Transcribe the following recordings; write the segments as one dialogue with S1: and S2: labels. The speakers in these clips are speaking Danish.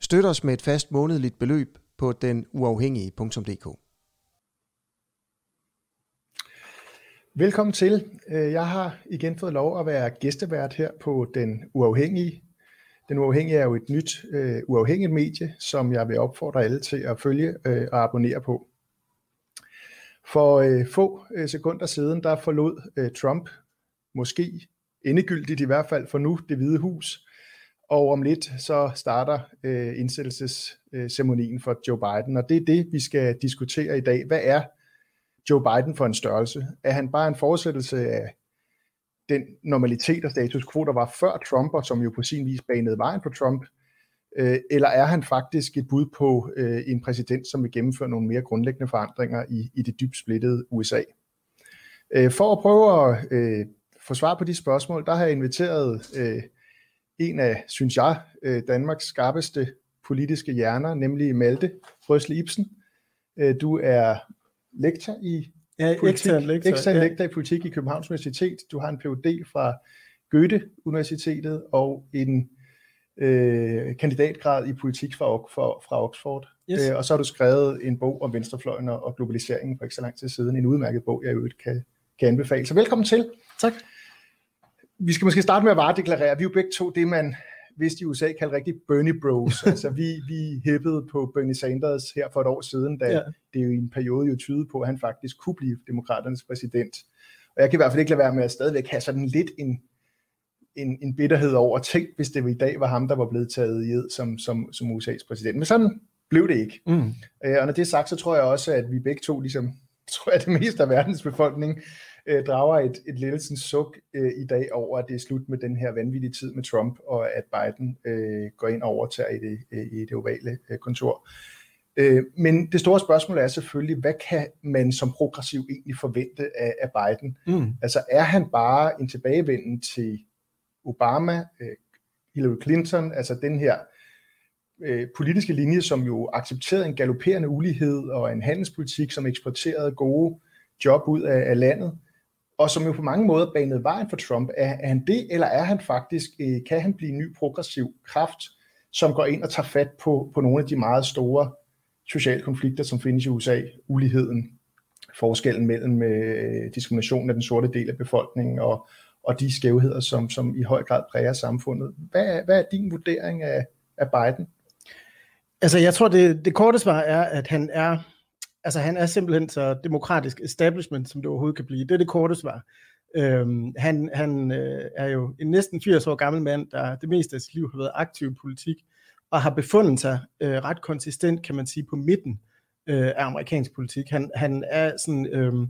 S1: Støt os med et fast månedligt beløb på den uafhængige.dk.
S2: Velkommen til. Øh, jeg har igen fået lov at være gæstevært her på Den Uafhængige. Den Uafhængige er jo et nyt uh, uafhængigt medie, som jeg vil opfordre alle til at følge uh, og abonnere på. For uh, få sekunder siden, der forlod uh, Trump, måske endegyldigt i hvert fald for nu, det hvide hus, og om lidt så starter øh, indsættelsesceremonien for Joe Biden, og det er det, vi skal diskutere i dag. Hvad er Joe Biden for en størrelse? Er han bare en fortsættelse af den normalitet og status quo, der var før Trump, og som jo på sin vis banede vejen for Trump? Øh, eller er han faktisk et bud på øh, en præsident, som vil gennemføre nogle mere grundlæggende forandringer i, i det dybt splittede USA? Øh, for at prøve at øh, få svar på de spørgsmål, der har jeg inviteret øh, en af, synes jeg, øh, Danmarks skarpeste politiske hjerner, nemlig Malte Røsle Ibsen. Øh, du er lektor i
S3: ja,
S2: politik,
S3: lektor,
S2: ekstern ja. lektor i politik i Københavns Universitet. Du har en Ph.D. fra Goethe Universitetet og en øh, kandidatgrad i politik fra, fra, fra Oxford. Yes. Øh, og så har du skrevet en bog om venstrefløjen og globaliseringen for ikke så lang tid siden. En udmærket bog, jeg i øvrigt kan, kan anbefale. Så velkommen til.
S3: Tak
S2: vi skal måske starte med at varedeklarere. Vi er jo begge to det, man vidste i USA kaldte rigtig Bernie Bros. altså vi, vi hæppede på Bernie Sanders her for et år siden, da ja. det jo i en periode jo tydede på, at han faktisk kunne blive demokraternes præsident. Og jeg kan i hvert fald ikke lade være med at stadigvæk have sådan lidt en, en, en bitterhed over ting, hvis det i dag var ham, der var blevet taget i ed som, som, som USA's præsident. Men sådan blev det ikke. Mm. Øh, og når det er sagt, så tror jeg også, at vi begge to, ligesom tror jeg, det meste af verdens befolkning, øh, drager et, et lille sådan, suk øh, i dag over, at det er slut med den her vanvittige tid med Trump, og at Biden øh, går ind og overtager i det, øh, i det ovale øh, kontor. Øh, men det store spørgsmål er selvfølgelig, hvad kan man som progressiv egentlig forvente af, af Biden? Mm. Altså er han bare en tilbagevenden til Obama, øh, Hillary Clinton, altså den her øh, politiske linje, som jo accepterede en galopperende ulighed og en handelspolitik, som eksporterede gode job ud af, af landet og som jo på mange måder banede vejen for Trump. Er, er han det, eller er han faktisk, øh, kan han blive en ny progressiv kraft, som går ind og tager fat på, på nogle af de meget store sociale konflikter, som findes i USA, uligheden, forskellen mellem øh, diskriminationen af den sorte del af befolkningen og, og de skævheder, som, som i høj grad præger samfundet. Hvad er, hvad er din vurdering af, af Biden?
S3: Altså jeg tror, det, det korte svar er, at han er altså han er simpelthen så demokratisk establishment, som det overhovedet kan blive. Det er det korte svar. Øhm, han han øh, er jo en næsten 80 år gammel mand, der det meste af sit liv har været aktiv i politik, og har befundet sig øh, ret konsistent, kan man sige, på midten øh, af amerikansk politik. Han, han er sådan, øh,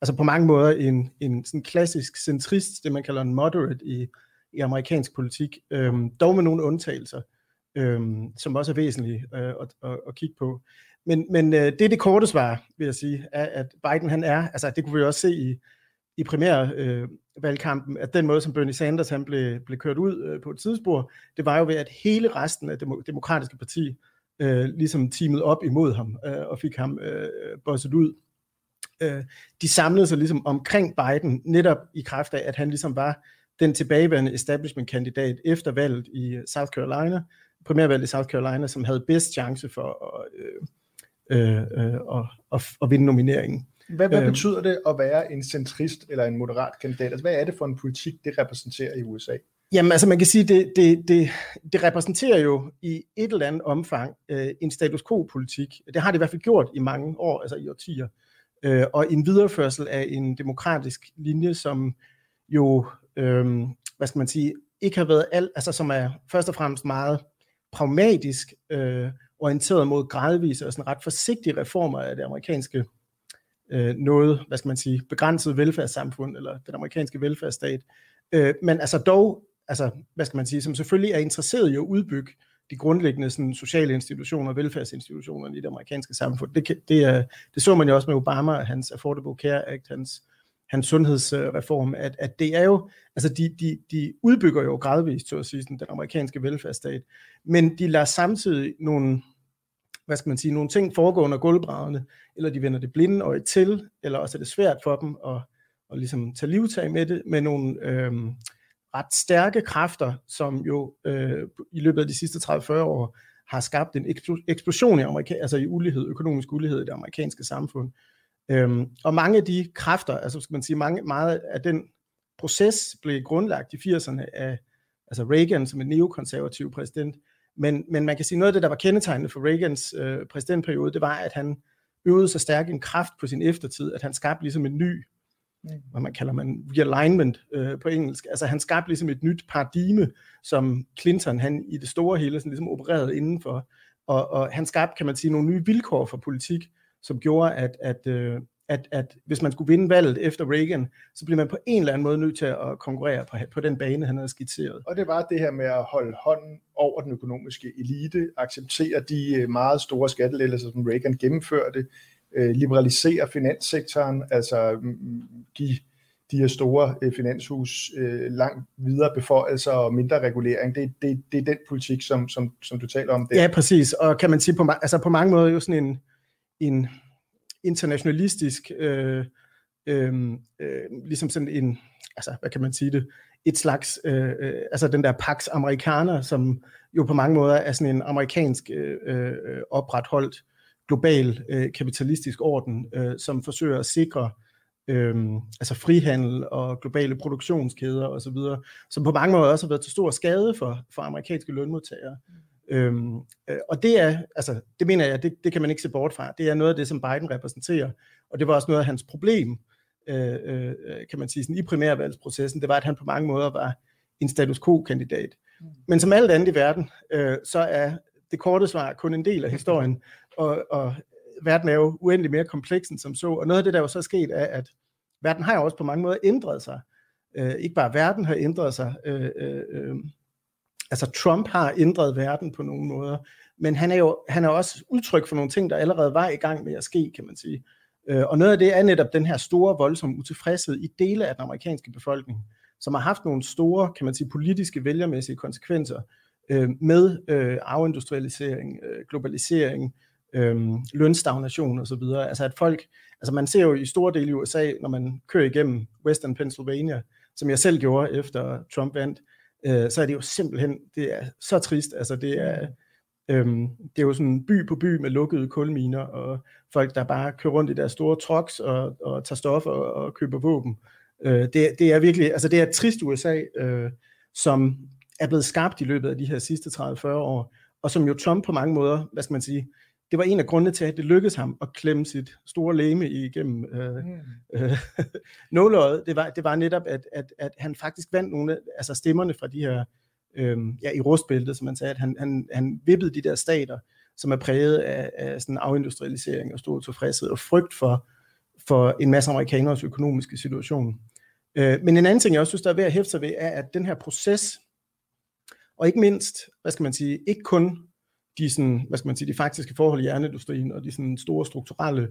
S3: altså på mange måder en, en sådan klassisk centrist, det man kalder en moderate i, i amerikansk politik, øh, dog med nogle undtagelser, øh, som også er væsentlige øh, at, at, at kigge på. Men, men øh, det er det korte svar, vil jeg sige, er, at Biden han er, altså det kunne vi også se i, i primærvalgkampen, øh, at den måde, som Bernie Sanders han blev, blev kørt ud øh, på et tidsspor, det var jo ved, at hele resten af det demokratiske parti øh, ligesom teamet op imod ham øh, og fik ham øh, bosset ud. Øh, de samlede sig ligesom omkring Biden, netop i kraft af, at han ligesom var den tilbageværende establishment-kandidat efter valget i øh, South Carolina, primærvalget i South Carolina, som havde bedst chance for at øh, øh, øh, og, og, og vinde nomineringen.
S2: Hvad, hvad øh, betyder det at være en centrist eller en moderat kandidat? Altså, hvad er det for en politik, det repræsenterer i USA?
S3: Jamen altså man kan sige, det, det, det, det repræsenterer jo i et eller andet omfang øh, en status quo-politik. Det har det i hvert fald gjort i mange år, altså i årtier. Øh, og en videreførsel af en demokratisk linje, som jo, øh, hvad skal man sige, ikke har været alt, altså som er først og fremmest meget pragmatisk, øh, orienteret mod gradvise og sådan ret forsigtige reformer af det amerikanske øh, noget, hvad skal man sige, begrænset velfærdssamfund, eller den amerikanske velfærdsstat. Øh, men altså dog, altså, hvad skal man sige, som selvfølgelig er interesseret i at udbygge de grundlæggende sådan, sociale institutioner og velfærdsinstitutioner i det amerikanske samfund. Det, det, det så man jo også med Obama og hans Affordable Care Act, hans, hans sundhedsreform, at, at det er jo, altså de, de, de udbygger jo gradvist, så at sige, den amerikanske velfærdsstat, men de lader samtidig nogle, hvad skal man sige, nogle ting foregå under gulvbrædderne, eller de vender det blinde øje til, eller også er det svært for dem at, at ligesom tage livtag med det, med nogle øhm, ret stærke kræfter, som jo øh, i løbet af de sidste 30-40 år har skabt en eksplosion i, Amerika- altså i ulighed, økonomisk ulighed i det amerikanske samfund. Øhm, og mange af de kræfter, altså skal man sige, mange, meget af den proces blev grundlagt i 80'erne af altså Reagan som en neokonservativ præsident, men, men man kan sige, noget af det, der var kendetegnende for Reagans øh, præsidentperiode, det var, at han øvede så stærk en kraft på sin eftertid, at han skabte ligesom en ny, mm. hvad man kalder man realignment øh, på engelsk. Altså han skabte ligesom et nyt paradigme, som Clinton han i det store hele sådan ligesom opererede indenfor. Og, og han skabte, kan man sige, nogle nye vilkår for politik, som gjorde, at, at, øh, at, at hvis man skulle vinde valget efter Reagan, så bliver man på en eller anden måde nødt til at konkurrere på, på den bane, han havde skitseret.
S2: Og det var det her med at holde hånden over den økonomiske elite, acceptere de øh, meget store skattelettelser, som Reagan gennemførte, øh, liberalisere finanssektoren, altså give de her store finanshus langt videre beføjelser og mindre regulering. Det, det, det er den politik, som, som, som du taler om
S3: der. Ja, præcis. Og kan man sige, på, altså på mange måder jo sådan en, en internationalistisk, øh, øh, øh, ligesom sådan en, altså hvad kan man sige det, et slags, øh, øh, altså den der Pax Americana, som jo på mange måder er sådan en amerikansk øh, øh opretholdt global øh, kapitalistisk orden, øh, som forsøger at sikre øh, altså frihandel og globale produktionskæder osv., som på mange måder også har været til stor skade for, for amerikanske lønmodtagere. Øhm, øh, og det er, altså, det mener jeg, det, det kan man ikke se bort fra. Det er noget af det, som Biden repræsenterer, og det var også noget af hans problem, øh, øh, kan man sige, sådan, i primærvalgsprocessen, det var, at han på mange måder var en status quo-kandidat. Mm. Men som alt andet i verden, øh, så er det korte svar kun en del af historien, og, og verden er jo uendelig mere kompleks end som så, og noget af det, der jo så er sket, er, at verden har jo også på mange måder ændret sig. Øh, ikke bare verden har ændret sig, øh, øh, øh altså Trump har ændret verden på nogle måder, men han er jo han er også udtryk for nogle ting, der allerede var i gang med at ske, kan man sige. Øh, og noget af det er netop den her store, voldsomme utilfredshed i dele af den amerikanske befolkning, som har haft nogle store, kan man sige, politiske vælgermæssige konsekvenser øh, med øh, afindustrialisering, øh, globalisering, øh, lønstagnation osv. Altså at folk, altså man ser jo i store dele i USA, når man kører igennem Western Pennsylvania, som jeg selv gjorde efter Trump vandt, øh, øh, så er det jo simpelthen, det er så trist, altså det er, øhm, det er jo sådan by på by med lukkede kulminer, og folk, der bare kører rundt i deres store trucks og, og tager stoffer og, og køber våben. Øh, det, det er virkelig, altså det er et trist USA, øh, som er blevet skabt i løbet af de her sidste 30-40 år, og som jo Trump på mange måder, hvad skal man sige, det var en af grundene til, at det lykkedes ham at klemme sit store læme igennem øh, mm. øh, nåløjet. Det var, det var netop, at, at, at han faktisk vandt nogle altså stemmerne fra de her, øh, ja, i rustbæltet, som man sagde, at han, han, han vippede de der stater, som er præget af, af sådan afindustrialisering og stor tilfredshed og frygt for, for en masse amerikaners økonomiske situation. Øh, men en anden ting, jeg også synes, der er ved at hæfte sig ved, er, at den her proces, og ikke mindst, hvad skal man sige, ikke kun de, sådan, hvad skal man sige, de faktiske forhold i jernindustrien og de sådan store strukturelle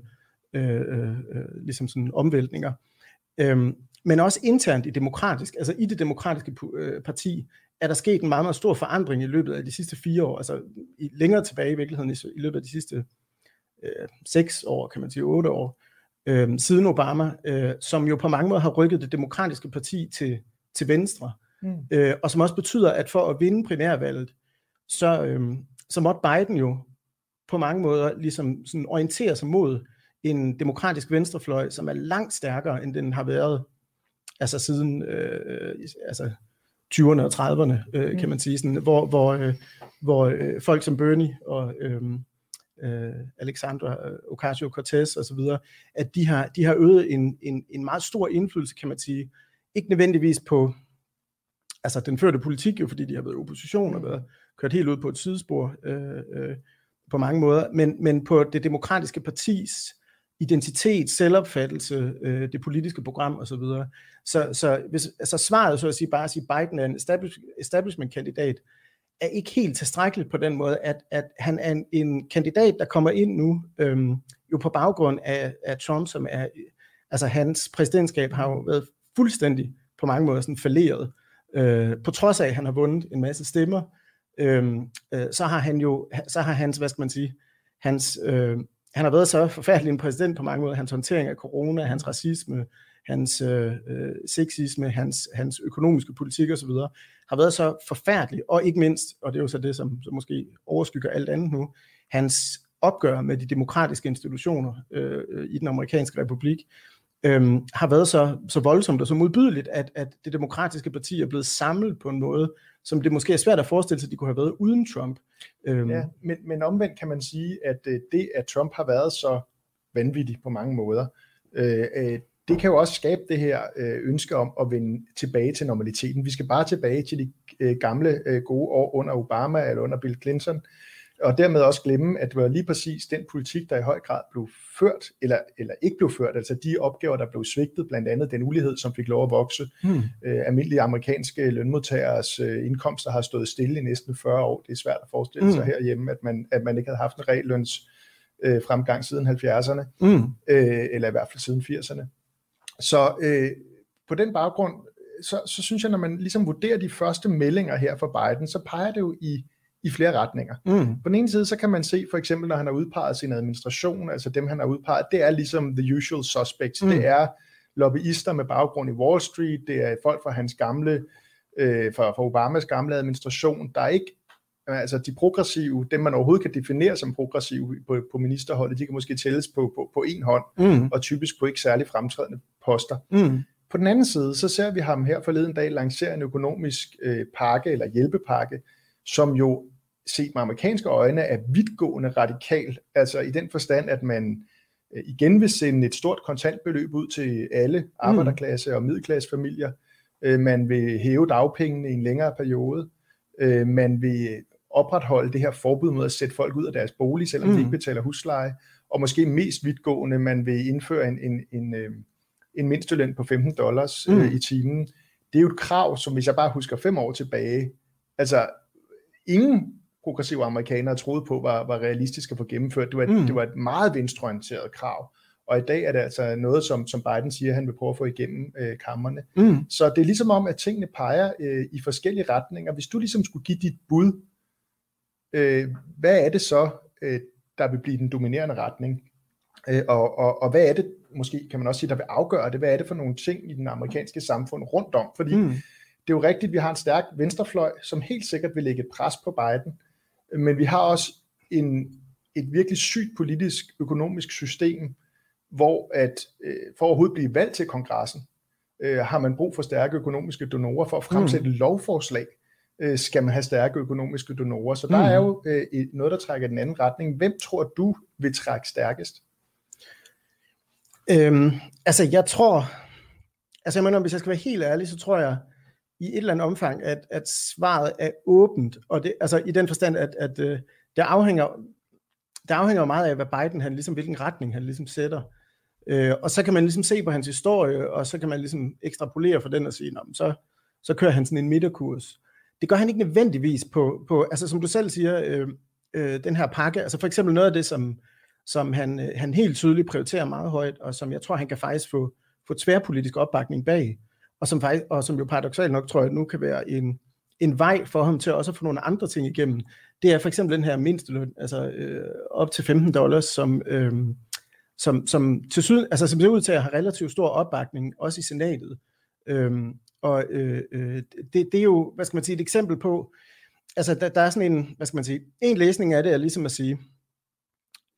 S3: øh, øh, øh, ligesom sådan omvæltninger. Øhm, men også internt i demokratisk, altså i det demokratiske øh, parti, er der sket en meget, meget stor forandring i løbet af de sidste fire år, altså i, længere tilbage i virkeligheden, i, i løbet af de sidste øh, seks år, kan man sige, otte år, øh, siden Obama, øh, som jo på mange måder har rykket det demokratiske parti til, til venstre, mm. øh, og som også betyder, at for at vinde primærvalget, så, øh, så måtte Biden jo på mange måder ligesom sådan orientere sig mod en demokratisk venstrefløj, som er langt stærkere, end den har været altså siden øh, altså 20'erne og 30'erne, øh, kan man sige, sådan, hvor, hvor, øh, hvor øh, folk som Bernie og øh, øh, Alexandra Ocasio-Cortez osv., at de har, de har øvet en, en, en meget stor indflydelse, kan man sige, ikke nødvendigvis på altså den førte politik, jo fordi de har været i opposition og været kørt helt ud på et sidespor øh, øh, på mange måder, men, men på det demokratiske partis identitet, selvopfattelse, øh, det politiske program osv. Så, så, så hvis, altså svaret så at sige bare at sige, Biden er en establish, establishment-kandidat, er ikke helt tilstrækkeligt på den måde, at, at han er en, en kandidat, der kommer ind nu, øhm, jo på baggrund af, af Trump, som er, altså hans præsidentskab har jo været fuldstændig på mange måder sådan falderet. Øh, på trods af, at han har vundet en masse stemmer, øh, øh, så har han jo, så har hans, hvad skal man sige, hans, øh, han har været så forfærdelig en præsident på mange måder, hans håndtering af corona, hans racisme, hans øh, øh sexisme, hans, hans økonomiske politik osv., har været så forfærdelig, og ikke mindst, og det er jo så det, som, som måske overskygger alt andet nu, hans opgør med de demokratiske institutioner øh, øh i den amerikanske republik, øh, øhm, har været så, så voldsomt og så modbydeligt, at, at det demokratiske parti er blevet samlet på en måde, som det måske er svært at forestille sig, at de kunne have været uden Trump.
S2: Øhm. Ja, men, men omvendt kan man sige, at øh, det, at Trump har været så vanvittig på mange måder, øh, øh, det kan jo også skabe det her øh, ønske om at vende tilbage til normaliteten. Vi skal bare tilbage til de øh, gamle øh, gode år under Obama eller under Bill Clinton, og dermed også glemme, at det var lige præcis den politik, der i høj grad blev ført, eller, eller ikke blev ført, altså de opgaver, der blev svigtet, blandt andet den ulighed, som fik lov at vokse. Hmm. Øh, almindelige amerikanske lønmodtagers øh, indkomster har stået stille i næsten 40 år. Det er svært at forestille sig hmm. herhjemme, at man, at man ikke havde haft en realløns øh, fremgang siden 70'erne, hmm. øh, eller i hvert fald siden 80'erne. Så øh, på den baggrund, så, så synes jeg, når man ligesom vurderer de første meldinger her fra Biden, så peger det jo i i flere retninger. Mm. På den ene side, så kan man se, for eksempel, når han har udpeget sin administration, altså dem, han har udpeget, det er ligesom the usual suspects. Mm. Det er lobbyister med baggrund i Wall Street, det er folk fra hans gamle, øh, fra, fra Obamas gamle administration, der er ikke altså de progressive, dem man overhovedet kan definere som progressive på, på ministerholdet, de kan måske tælles på, på, på en hånd, mm. og typisk på ikke særlig fremtrædende poster. Mm. På den anden side, så ser vi ham her forleden dag lancere en økonomisk øh, pakke, eller hjælpepakke, som jo set med amerikanske øjne er vidtgående radikal, altså i den forstand, at man øh, igen vil sende et stort kontantbeløb ud til alle mm. arbejderklasse og middelklassefamilier. Øh, man vil hæve dagpengene i en længere periode. Øh, man vil opretholde det her forbud mod at sætte folk ud af deres bolig, selvom mm. de ikke betaler husleje. Og måske mest vidtgående, man vil indføre en, en, en, en mindsteløn på 15 dollars mm. i timen. Det er jo et krav, som hvis jeg bare husker fem år tilbage, altså ingen progressive amerikanere troede på, var, var realistisk at få gennemført. Det var, mm. det var et meget venstreorienteret krav. Og i dag er det altså noget, som, som Biden siger, han vil prøve at få igennem øh, kammerne. Mm. Så det er ligesom om, at tingene peger øh, i forskellige retninger. Hvis du ligesom skulle give dit bud, øh, hvad er det så, øh, der vil blive den dominerende retning? Øh, og, og, og hvad er det, måske kan man også sige, der vil afgøre det? Hvad er det for nogle ting i den amerikanske samfund rundt om? Fordi mm. det er jo rigtigt, at vi har en stærk venstrefløj, som helt sikkert vil lægge et pres på Biden. Men vi har også en, et virkelig sygt politisk, økonomisk system, hvor at øh, for at overhovedet blive valgt til kongressen, øh, har man brug for stærke økonomiske donorer. For at fremsætte mm. lovforslag, øh, skal man have stærke økonomiske donorer. Så der mm. er jo øh, noget, der trækker den anden retning. Hvem tror du vil trække stærkest?
S3: Øhm, altså, jeg tror, altså jeg mener, hvis jeg skal være helt ærlig, så tror jeg, i et eller andet omfang, at, at svaret er åbent, og det, altså i den forstand, at, at øh, det afhænger, det afhænger meget af, hvad Biden, han ligesom, hvilken retning han ligesom sætter. Øh, og så kan man ligesom se på hans historie, og så kan man ligesom ekstrapolere for den og sige, så, så kører han sådan en midterkurs. Det gør han ikke nødvendigvis på, på altså som du selv siger, øh, øh, den her pakke, altså for eksempel noget af det, som, som han, øh, han helt tydeligt prioriterer meget højt, og som jeg tror, han kan faktisk få, få tværpolitisk opbakning bag, og som, faktisk, og som jo paradoxalt nok tror jeg nu kan være en, en vej for ham til også at få nogle andre ting igennem. Det er for eksempel den her mindsteløn, altså øh, op til 15 dollars, som, øh, som, som, til syd, altså, som ser ud til at have relativt stor opbakning, også i senatet. Øh, og øh, øh, det, det er jo, hvad skal man sige, et eksempel på, altså der, der er sådan en, hvad skal man sige, en læsning af det er ligesom at sige,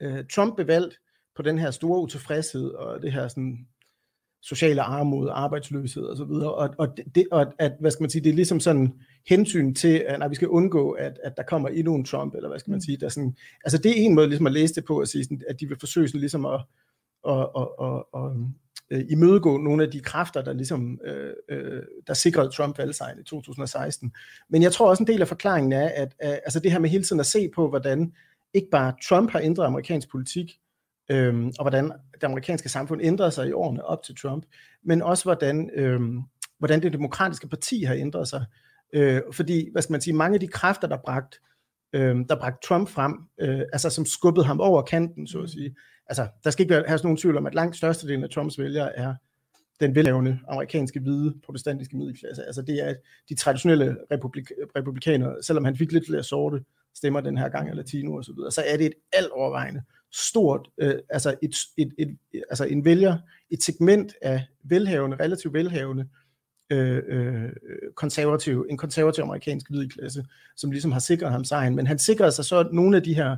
S3: øh, Trump blev valgt på den her store utilfredshed, og det her sådan sociale armod, arbejdsløshed osv., og, og, og, det, og at, hvad skal man sige, det er ligesom sådan hensyn til, at nej, vi skal undgå, at, at der kommer endnu en Trump, eller hvad skal man mm. sige, der sådan, altså det er en måde ligesom at læse det på, at, sige sådan, at de vil forsøge sådan ligesom at, at, at, at, at, at imødegå nogle af de kræfter, der ligesom, øh, øh, der sikrede Trump valgsejren i 2016. Men jeg tror også en del af forklaringen er, at, at altså det her med hele tiden at se på, hvordan ikke bare Trump har ændret amerikansk politik, øhm, og hvordan det amerikanske samfund ændrede sig i årene op til Trump, men også hvordan, øhm, hvordan det demokratiske parti har ændret sig. Øh, fordi, hvad skal man sige, mange af de kræfter, der bragt, øh, der bragt Trump frem, øh, altså som skubbede ham over kanten, så at sige. Altså, der skal ikke være, have nogen tvivl om, at langt størstedelen af Trumps vælgere er den velhavende amerikanske hvide protestantiske middelklasse. Altså det er de traditionelle republik- republikanere, selvom han fik lidt flere sorte stemmer den her gang, eller latino og så videre, så er det et alt overvejende stort, øh, altså, et, et, et, altså en vælger, et segment af velhavende, relativt velhavende, øh, øh, konservativ, en konservativ amerikansk middelklasse, som ligesom har sikret ham sejren, men han sikrede sig så nogle af de her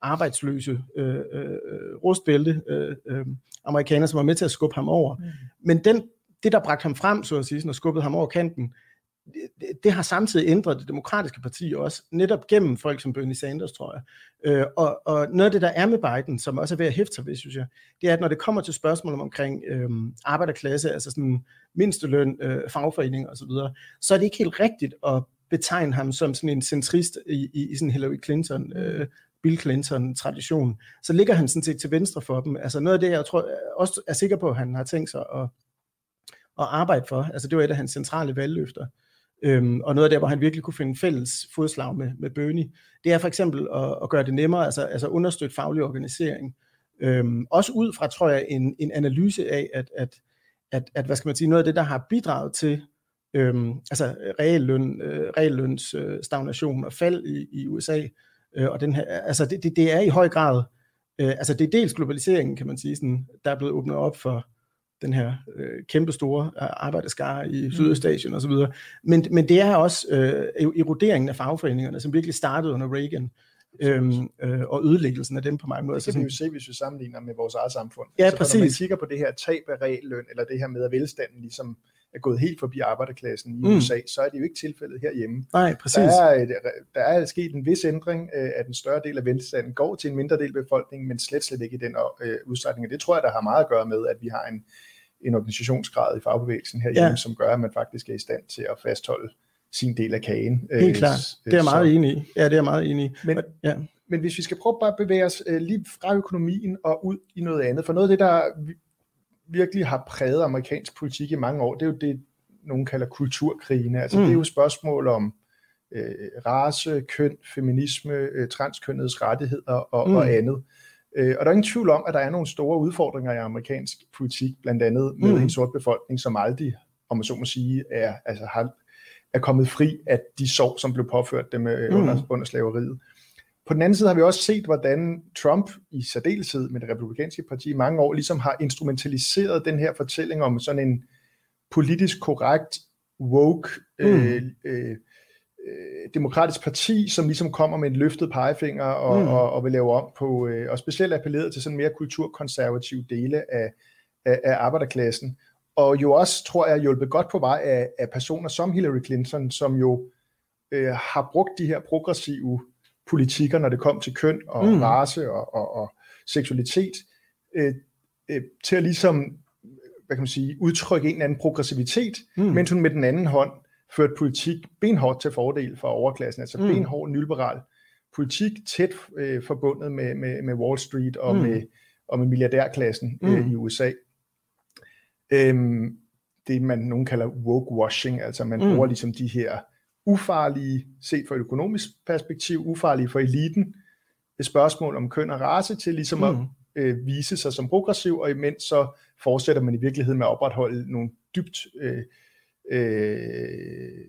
S3: arbejdsløse øh, øh, rustbælte øh, øh, amerikanere, som var med til at skubbe ham over. Mm. Men den, det, der bragte ham frem, så at sige, og skubbede ham over kanten, det, det har samtidig ændret det demokratiske parti også, netop gennem folk som Bernie Sanders, tror jeg. Øh, og, og noget af det, der er med Biden, som også er ved at hæfte sig ved, synes jeg, det er, at når det kommer til spørgsmål omkring øh, arbejderklasse, altså sådan mindsteløn, øh, fagforening osv., så, så er det ikke helt rigtigt at betegne ham som sådan en centrist i, i, i sådan Hillary Clinton, øh, Bill Clinton-tradition. Så ligger han sådan set til venstre for dem. Altså noget af det, jeg tror, også er sikker på, at han har tænkt sig at, at arbejde for, altså det var et af hans centrale valgløfter. Øhm, og noget af det, hvor han virkelig kunne finde fælles fodslag med, med Bernie, det er for eksempel at, at gøre det nemmere, altså, altså understøtte faglig organisering. Øhm, også ud fra, tror jeg, en, en analyse af, at, at, at, at, hvad skal man sige, noget af det, der har bidraget til øhm, altså realløn, øh, realløns øh, stagnation og fald i, i USA, øh, og den her, altså det, det, det er i høj grad, øh, altså det er dels globaliseringen, kan man sige, sådan, der er blevet åbnet op for, den her øh, kæmpe store øh, arbejderskare i mm. Sydøstasien osv. Men, men det er også øh, eroderingen af fagforeningerne, som virkelig startede under Reagan, øhm, øh, og ødelæggelsen af dem på mange måder.
S2: Det kan vi jo se, hvis vi sammenligner med vores eget samfund.
S3: Ja, altså, præcis. Når
S2: man kigger på det her tab af realløn, eller det her med, at velstanden ligesom er gået helt forbi arbejderklassen i mm. USA, så er det jo ikke tilfældet herhjemme.
S3: Nej, præcis.
S2: Der er, et, der er sket en vis ændring, øh, at en større del af velstanden går til en mindre del af befolkningen, men slet slet ikke i den øh, udstrækning. Og det tror jeg, der har meget at gøre med, at vi har en, en organisationsgrad i fagbevægelsen herhjemme, ja. som gør, at man faktisk er i stand til at fastholde sin del af kagen.
S3: Helt øh, klart. Det er jeg meget enig i. Ja, det er jeg meget enig i.
S2: Men, ja. men hvis vi skal prøve bare at bevæge os øh, lige fra økonomien og ud i noget andet, for noget af det, der virkelig har præget amerikansk politik i mange år, det er jo det, nogen kalder kulturkrigene. Altså mm. det er jo spørgsmål om øh, race, køn, feminisme, øh, transkønnedes rettigheder og, mm. og andet. Øh, og der er ingen tvivl om, at der er nogle store udfordringer i amerikansk politik, blandt andet med mm. en sort befolkning, som aldrig, om man så må sige, er, altså har, er kommet fri af de sår, som blev påført dem øh, mm. under, under slaveriet. På den anden side har vi også set, hvordan Trump i særdeleshed med det republikanske parti i mange år ligesom har instrumentaliseret den her fortælling om sådan en politisk korrekt, woke, mm. øh, øh, øh, demokratisk parti, som ligesom kommer med en løftet pegefinger og, mm. og, og vil lave om på, øh, og specielt appelleret til sådan mere kulturkonservative dele af, af, af arbejderklassen. Og jo også, tror jeg, hjulpet godt på vej af, af personer som Hillary Clinton, som jo øh, har brugt de her progressive politikker, når det kom til køn og mm. race og, og, og seksualitet, øh, øh, til at ligesom hvad kan man sige, udtrykke en eller anden progressivitet, mm. mens hun med den anden hånd ført politik benhårdt til fordel for overklassen, altså mm. benhård nyliberal politik, tæt øh, forbundet med, med, med Wall Street og, mm. med, og med milliardærklassen øh, mm. øh, i USA. Øhm, det man nogen kalder woke washing, altså man mm. bruger ligesom de her ufarlige, set fra et økonomisk perspektiv, ufarlige for eliten, et spørgsmål om køn og race til ligesom mm. at øh, vise sig som progressiv, og imens så fortsætter man i virkeligheden med at opretholde nogle dybt øh, øh,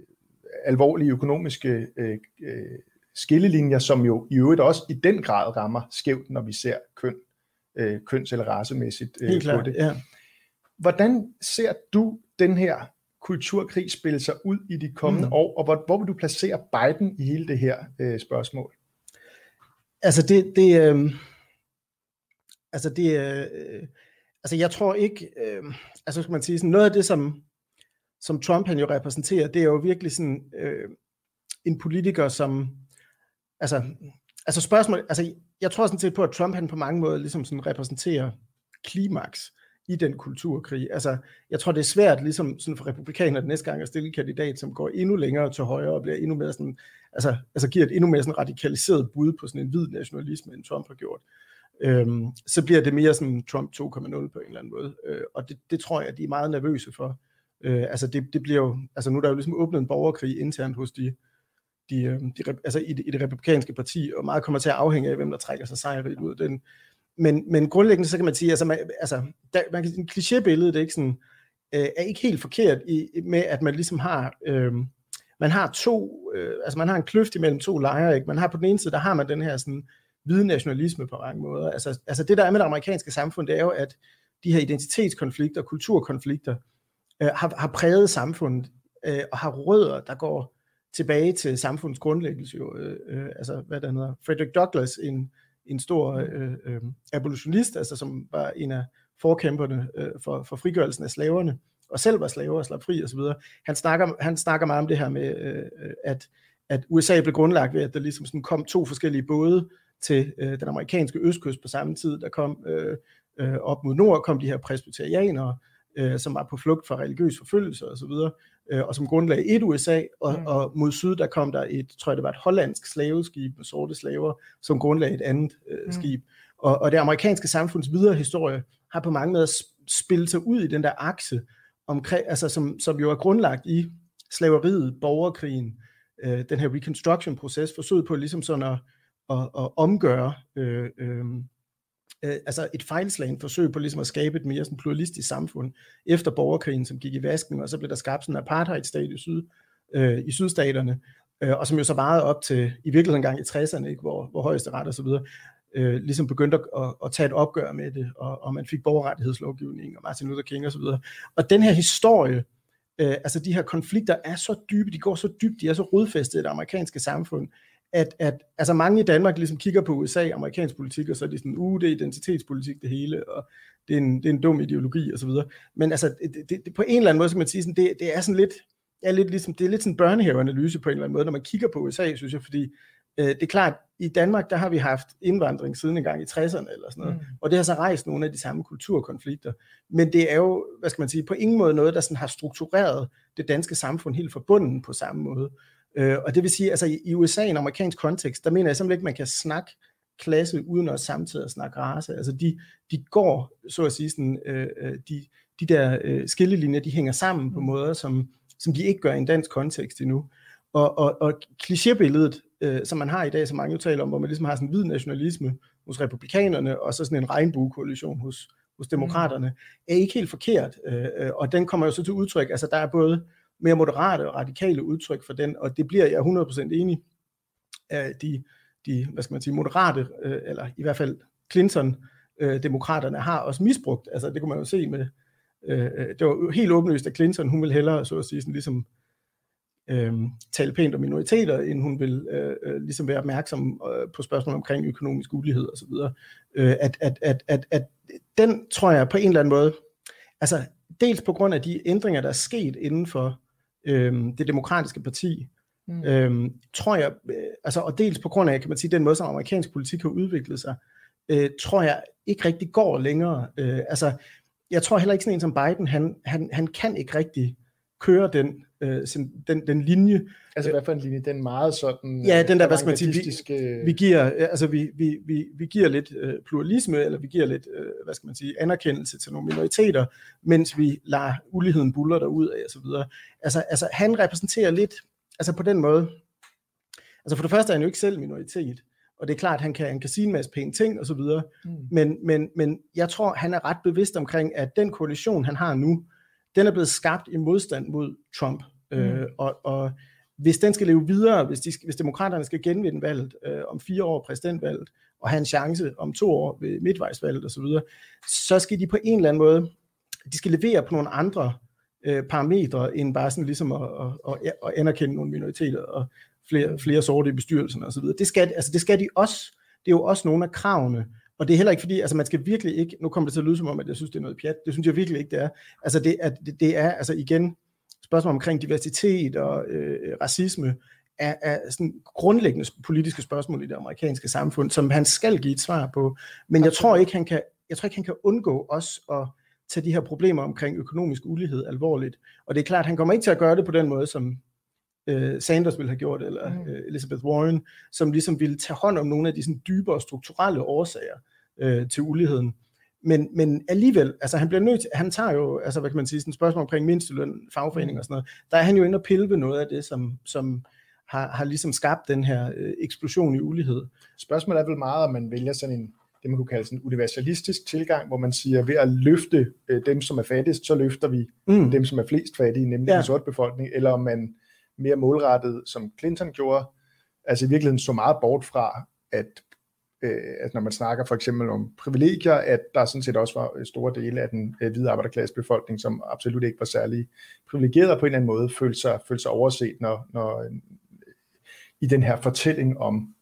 S2: alvorlige økonomiske øh, øh, skillelinjer, som jo i øvrigt også i den grad rammer skævt, når vi ser køn, øh, køns- eller racemæssigt øh,
S3: Helt klar, på det. Ja.
S2: Hvordan ser du den her kulturkrig spille sig ud i de kommende mm. år, og hvor, hvor vil du placere Biden i hele det her øh, spørgsmål?
S3: Altså det, det øh, altså det, øh, altså jeg tror ikke, øh, altså skal man sige sådan noget af det som som Trump han jo repræsenterer, det er jo virkelig sådan øh, en politiker, som, altså, altså spørgsmål, altså jeg tror sådan set på, at Trump han på mange måder ligesom sådan repræsenterer klimaks i den kulturkrig. Altså, jeg tror, det er svært ligesom sådan for republikanerne næste gang at stille en kandidat, som går endnu længere til højre og bliver endnu mere sådan, altså, altså giver et endnu mere sådan radikaliseret bud på sådan en hvid nationalisme, end Trump har gjort. Øhm, så bliver det mere sådan Trump 2.0 på en eller anden måde. Øh, og det, det tror jeg, de er meget nervøse for Øh, altså det, det bliver jo, altså nu er der jo ligesom åbnet en borgerkrig internt hos de, de, øh, de, altså i, det, i det republikanske parti, og meget kommer til at afhænge af, hvem der trækker sig sejrigt ud. Den, men, men grundlæggende så kan man sige, altså man, altså, der, man kan, en klichébillede, det er ikke sådan, øh, er ikke helt forkert i, med, at man ligesom har, øh, man har to, øh, altså man har en kløft imellem to lejre, ikke? Man har på den ene side, der har man den her sådan hvide nationalisme på mange måder. Altså, altså det der er med det amerikanske samfund, det er jo, at de her identitetskonflikter, kulturkonflikter, øh, har, har præget samfundet, øh, og har rødder, der går tilbage til samfundets grundlæggelse. Jo, øh, øh, altså, hvad der hedder, Frederick Douglass, en, en stor øh, øh, abolitionist, altså, som var en af forkæmperne øh, for, for frigørelsen af slaverne, og selv var slaver og slap fri osv. Han snakker, han snakker meget om det her med, øh, at, at USA blev grundlagt ved, at der ligesom sådan kom to forskellige både til øh, den amerikanske østkyst på samme tid. Der kom øh, øh, op mod nord, kom de her presbyterianere, øh, som var på flugt fra religiøs forfølgelse osv., øh, og som grundlagde et USA, og, mm. og mod syd, der kom der et, tror jeg det var et hollandsk slaveskib med sorte slaver, som grundlagde et andet øh, mm. skib. Og, og det amerikanske samfunds videre historie har på mange måder spillet sig ud i den der akse, omkring, altså som, som jo er grundlagt i slaveriet, borgerkrigen, øh, den her reconstruction-proces, forsøget på ligesom sådan at, at, at omgøre øh, øh, øh, altså et fejlslagen forsøg på ligesom at skabe et mere sådan pluralistisk samfund efter borgerkrigen, som gik i vasken, og så blev der skabt sådan en apartheidstat i, syd, øh, i sydstaterne, øh, og som jo så varede op til i virkeligheden gang i 60'erne, ikke, hvor, hvor højeste ret og så videre, øh, ligesom begyndte at, at, at tage et opgør med det, og, og man fik borgerrettighedslovgivning og Martin Luther King og så videre. Og den her historie, øh, altså de her konflikter er så dybe, de går så dybt, de er så rodfæstet i det amerikanske samfund, at, at altså mange i Danmark ligesom kigger på USA, amerikansk politik, og så er de sådan, uh, det er identitetspolitik det hele, og det er en, det er en dum ideologi og så videre. Men altså, det, det, på en eller anden måde skal man sige, sådan, det, det er sådan lidt, er lidt ligesom, det er lidt sådan en børnehaveanalyse på en eller anden måde, når man kigger på USA, synes jeg, fordi øh, det er klart, i Danmark, der har vi haft indvandring siden en gang i 60'erne eller sådan noget, mm. og det har så rejst nogle af de samme kulturkonflikter. Men det er jo, hvad skal man sige, på ingen måde noget, der sådan har struktureret det danske samfund helt forbundet på samme måde. Øh, og det vil sige, altså i, i USA, i en amerikansk kontekst, der mener jeg simpelthen ikke, man kan snakke klasse uden at samtidig snakke race. Altså de, de går, så at sige, sådan, øh, øh, de, de der øh, skillelinjer, de hænger sammen på mm. måder, som, som de ikke gør i en dansk kontekst endnu. Og, og, og klichébilledet, øh, som man har i dag, som mange jo taler om, hvor man ligesom har sådan en hvid nationalisme hos republikanerne, og så sådan en regnbuekoalition hos, hos demokraterne, mm. er ikke helt forkert. Øh, og den kommer jo så til udtryk, altså der er både mere moderate og radikale udtryk for den, og det bliver jeg 100% enig af de, de hvad skal man sige, moderate, øh, eller i hvert fald Clinton-demokraterne øh, har også misbrugt, altså det kunne man jo se med, øh, øh det var helt åbenlyst, at Clinton, hun vil hellere, så at sige, sådan ligesom øh, tale pænt om minoriteter, end hun vil øh, øh, ligesom være opmærksom øh, på spørgsmål omkring økonomisk ulighed osv. Øh, at, at, at, at, at den tror jeg på en eller anden måde, altså dels på grund af de ændringer, der er sket inden for øh, det demokratiske parti, mm. øh, tror jeg, øh, altså, og dels på grund af, kan man sige, den måde, som amerikansk politik har udviklet sig, øh, tror jeg ikke rigtig går længere. Øh, altså, jeg tror heller ikke sådan en som Biden, han, han, han kan ikke rigtig køre den, øh, den, den linje.
S2: Altså hvad for en linje? Den meget sådan...
S3: Ja, den der, hvad skal man sige, vi, vi giver, altså vi, vi, vi, vi giver lidt øh, pluralisme, eller vi giver lidt, øh, hvad skal man sige, anerkendelse til nogle minoriteter, mens vi lader uligheden buller derud af, og så videre. Altså, altså han repræsenterer lidt, altså på den måde, altså for det første er han jo ikke selv minoritet, og det er klart, at han kan, han kan sige en masse pæne ting og så videre, mm. men, men, men jeg tror, han er ret bevidst omkring, at den koalition, han har nu, den er blevet skabt i modstand mod Trump. Mm. Øh, og, og hvis den skal leve videre, hvis, de, hvis demokraterne skal genvinde valget øh, om fire år præsidentvalget, og have en chance om to år ved midtvejsvalget osv., så, så skal de på en eller anden måde, de skal levere på nogle andre øh, parametre, end bare sådan ligesom at, at, at, at anerkende nogle minoriteter og flere, flere sorte i bestyrelsen osv. Det skal, altså det skal de også. Det er jo også nogle af kravene, og det er heller ikke fordi, altså man skal virkelig ikke, nu kommer det til at lyde som om, at jeg synes, det er noget pjat. Det synes jeg virkelig ikke, det er. Altså det, at det, det er, altså igen, spørgsmål omkring diversitet og øh, racisme, er, er sådan grundlæggende politiske spørgsmål i det amerikanske samfund, som han skal give et svar på. Men jeg tror ikke, han kan, jeg tror ikke, han kan undgå os at tage de her problemer omkring økonomisk ulighed alvorligt. Og det er klart, han kommer ikke til at gøre det på den måde, som øh, Sanders ville have gjort, eller mm. øh, Elizabeth Warren, som ligesom ville tage hånd om nogle af de sådan, dybere strukturelle årsager øh, til uligheden. Men, men alligevel, altså han bliver nødt til, han tager jo, altså hvad kan man sige, sådan et spørgsmål omkring mindsteløn, fagforening mm. og sådan noget, der er han jo inde og pille ved noget af det, som, som har, har ligesom skabt den her øh, eksplosion i ulighed.
S2: Spørgsmålet er vel meget, om man vælger sådan en, det man kunne kalde sådan en universalistisk tilgang, hvor man siger, ved at løfte øh, dem, som er fattigst, så løfter vi mm. dem, som er flest fattige, nemlig ja. den sorte befolkning, eller om man mere målrettet, som Clinton gjorde, altså i virkeligheden så meget bort fra, at øh, at når man snakker for eksempel om privilegier, at der sådan set også var store dele af den øh, hvide arbejderklassebefolkning, som absolut ikke var særlig privilegeret på en eller anden måde, følte sig, følte sig overset, når, når øh, i den her fortælling om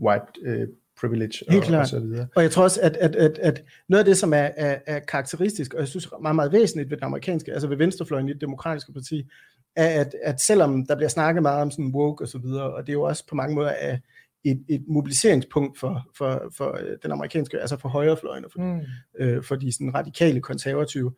S2: white øh, privilege
S3: og, og så videre. Og jeg tror også, at, at, at, at noget af det, som er, er, er karakteristisk, og jeg synes meget, meget væsentligt ved den amerikanske, altså ved venstrefløjen i det demokratiske parti, at, at selvom der bliver snakket meget om sådan woke og så videre, og det er jo også på mange måder af, et, et mobiliseringspunkt for, for, for øh, den amerikanske, altså for højrefløjen og for, mm. øh, for de sådan radikale konservative.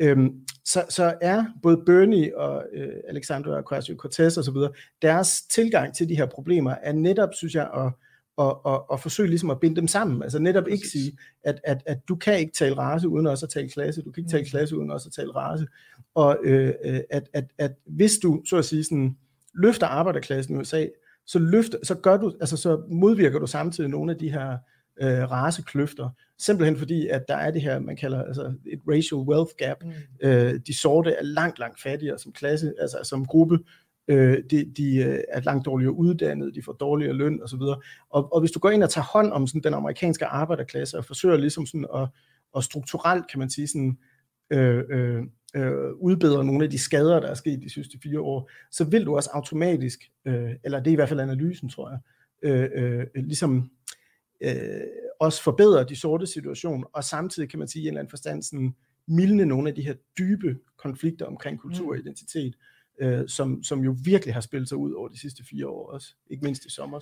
S3: Øhm, så, så er både Bernie og øh, Alexandra Ocasio-Cortez og så videre, deres tilgang til de her problemer er netop, synes jeg, at, at, at, at forsøge ligesom at binde dem sammen. Altså netop ikke sige, at, at, at du kan ikke tale race uden også at tale klasse, du kan ikke tale mm. klasse uden også at tale race. Og øh, øh, at, at, at hvis du, så at sige, sådan, løfter arbejderklassen i USA, så, løfter, så, gør du, altså, så modvirker du samtidig nogle af de her øh, racekløfter, simpelthen fordi, at der er det her, man kalder altså et racial wealth gap. Mm. Øh, de sorte er langt, langt fattigere som klasse, altså som gruppe. Øh, de, de øh, er langt dårligere uddannet, de får dårligere løn osv. Og, og hvis du går ind og tager hånd om sådan, den amerikanske arbejderklasse og forsøger ligesom sådan at, og strukturelt, kan man sige, sådan, øh, øh, øh, udbedre nogle af de skader, der er sket de sidste fire år, så vil du også automatisk, øh, eller det er i hvert fald analysen, tror jeg, øh, øh, ligesom øh, også forbedre de sorte situation, og samtidig kan man sige i en eller anden forstand sådan, mildne nogle af de her dybe konflikter omkring kultur og mm øh, som, som jo virkelig har spillet sig ud over de sidste fire år også, ikke mindst i sommer.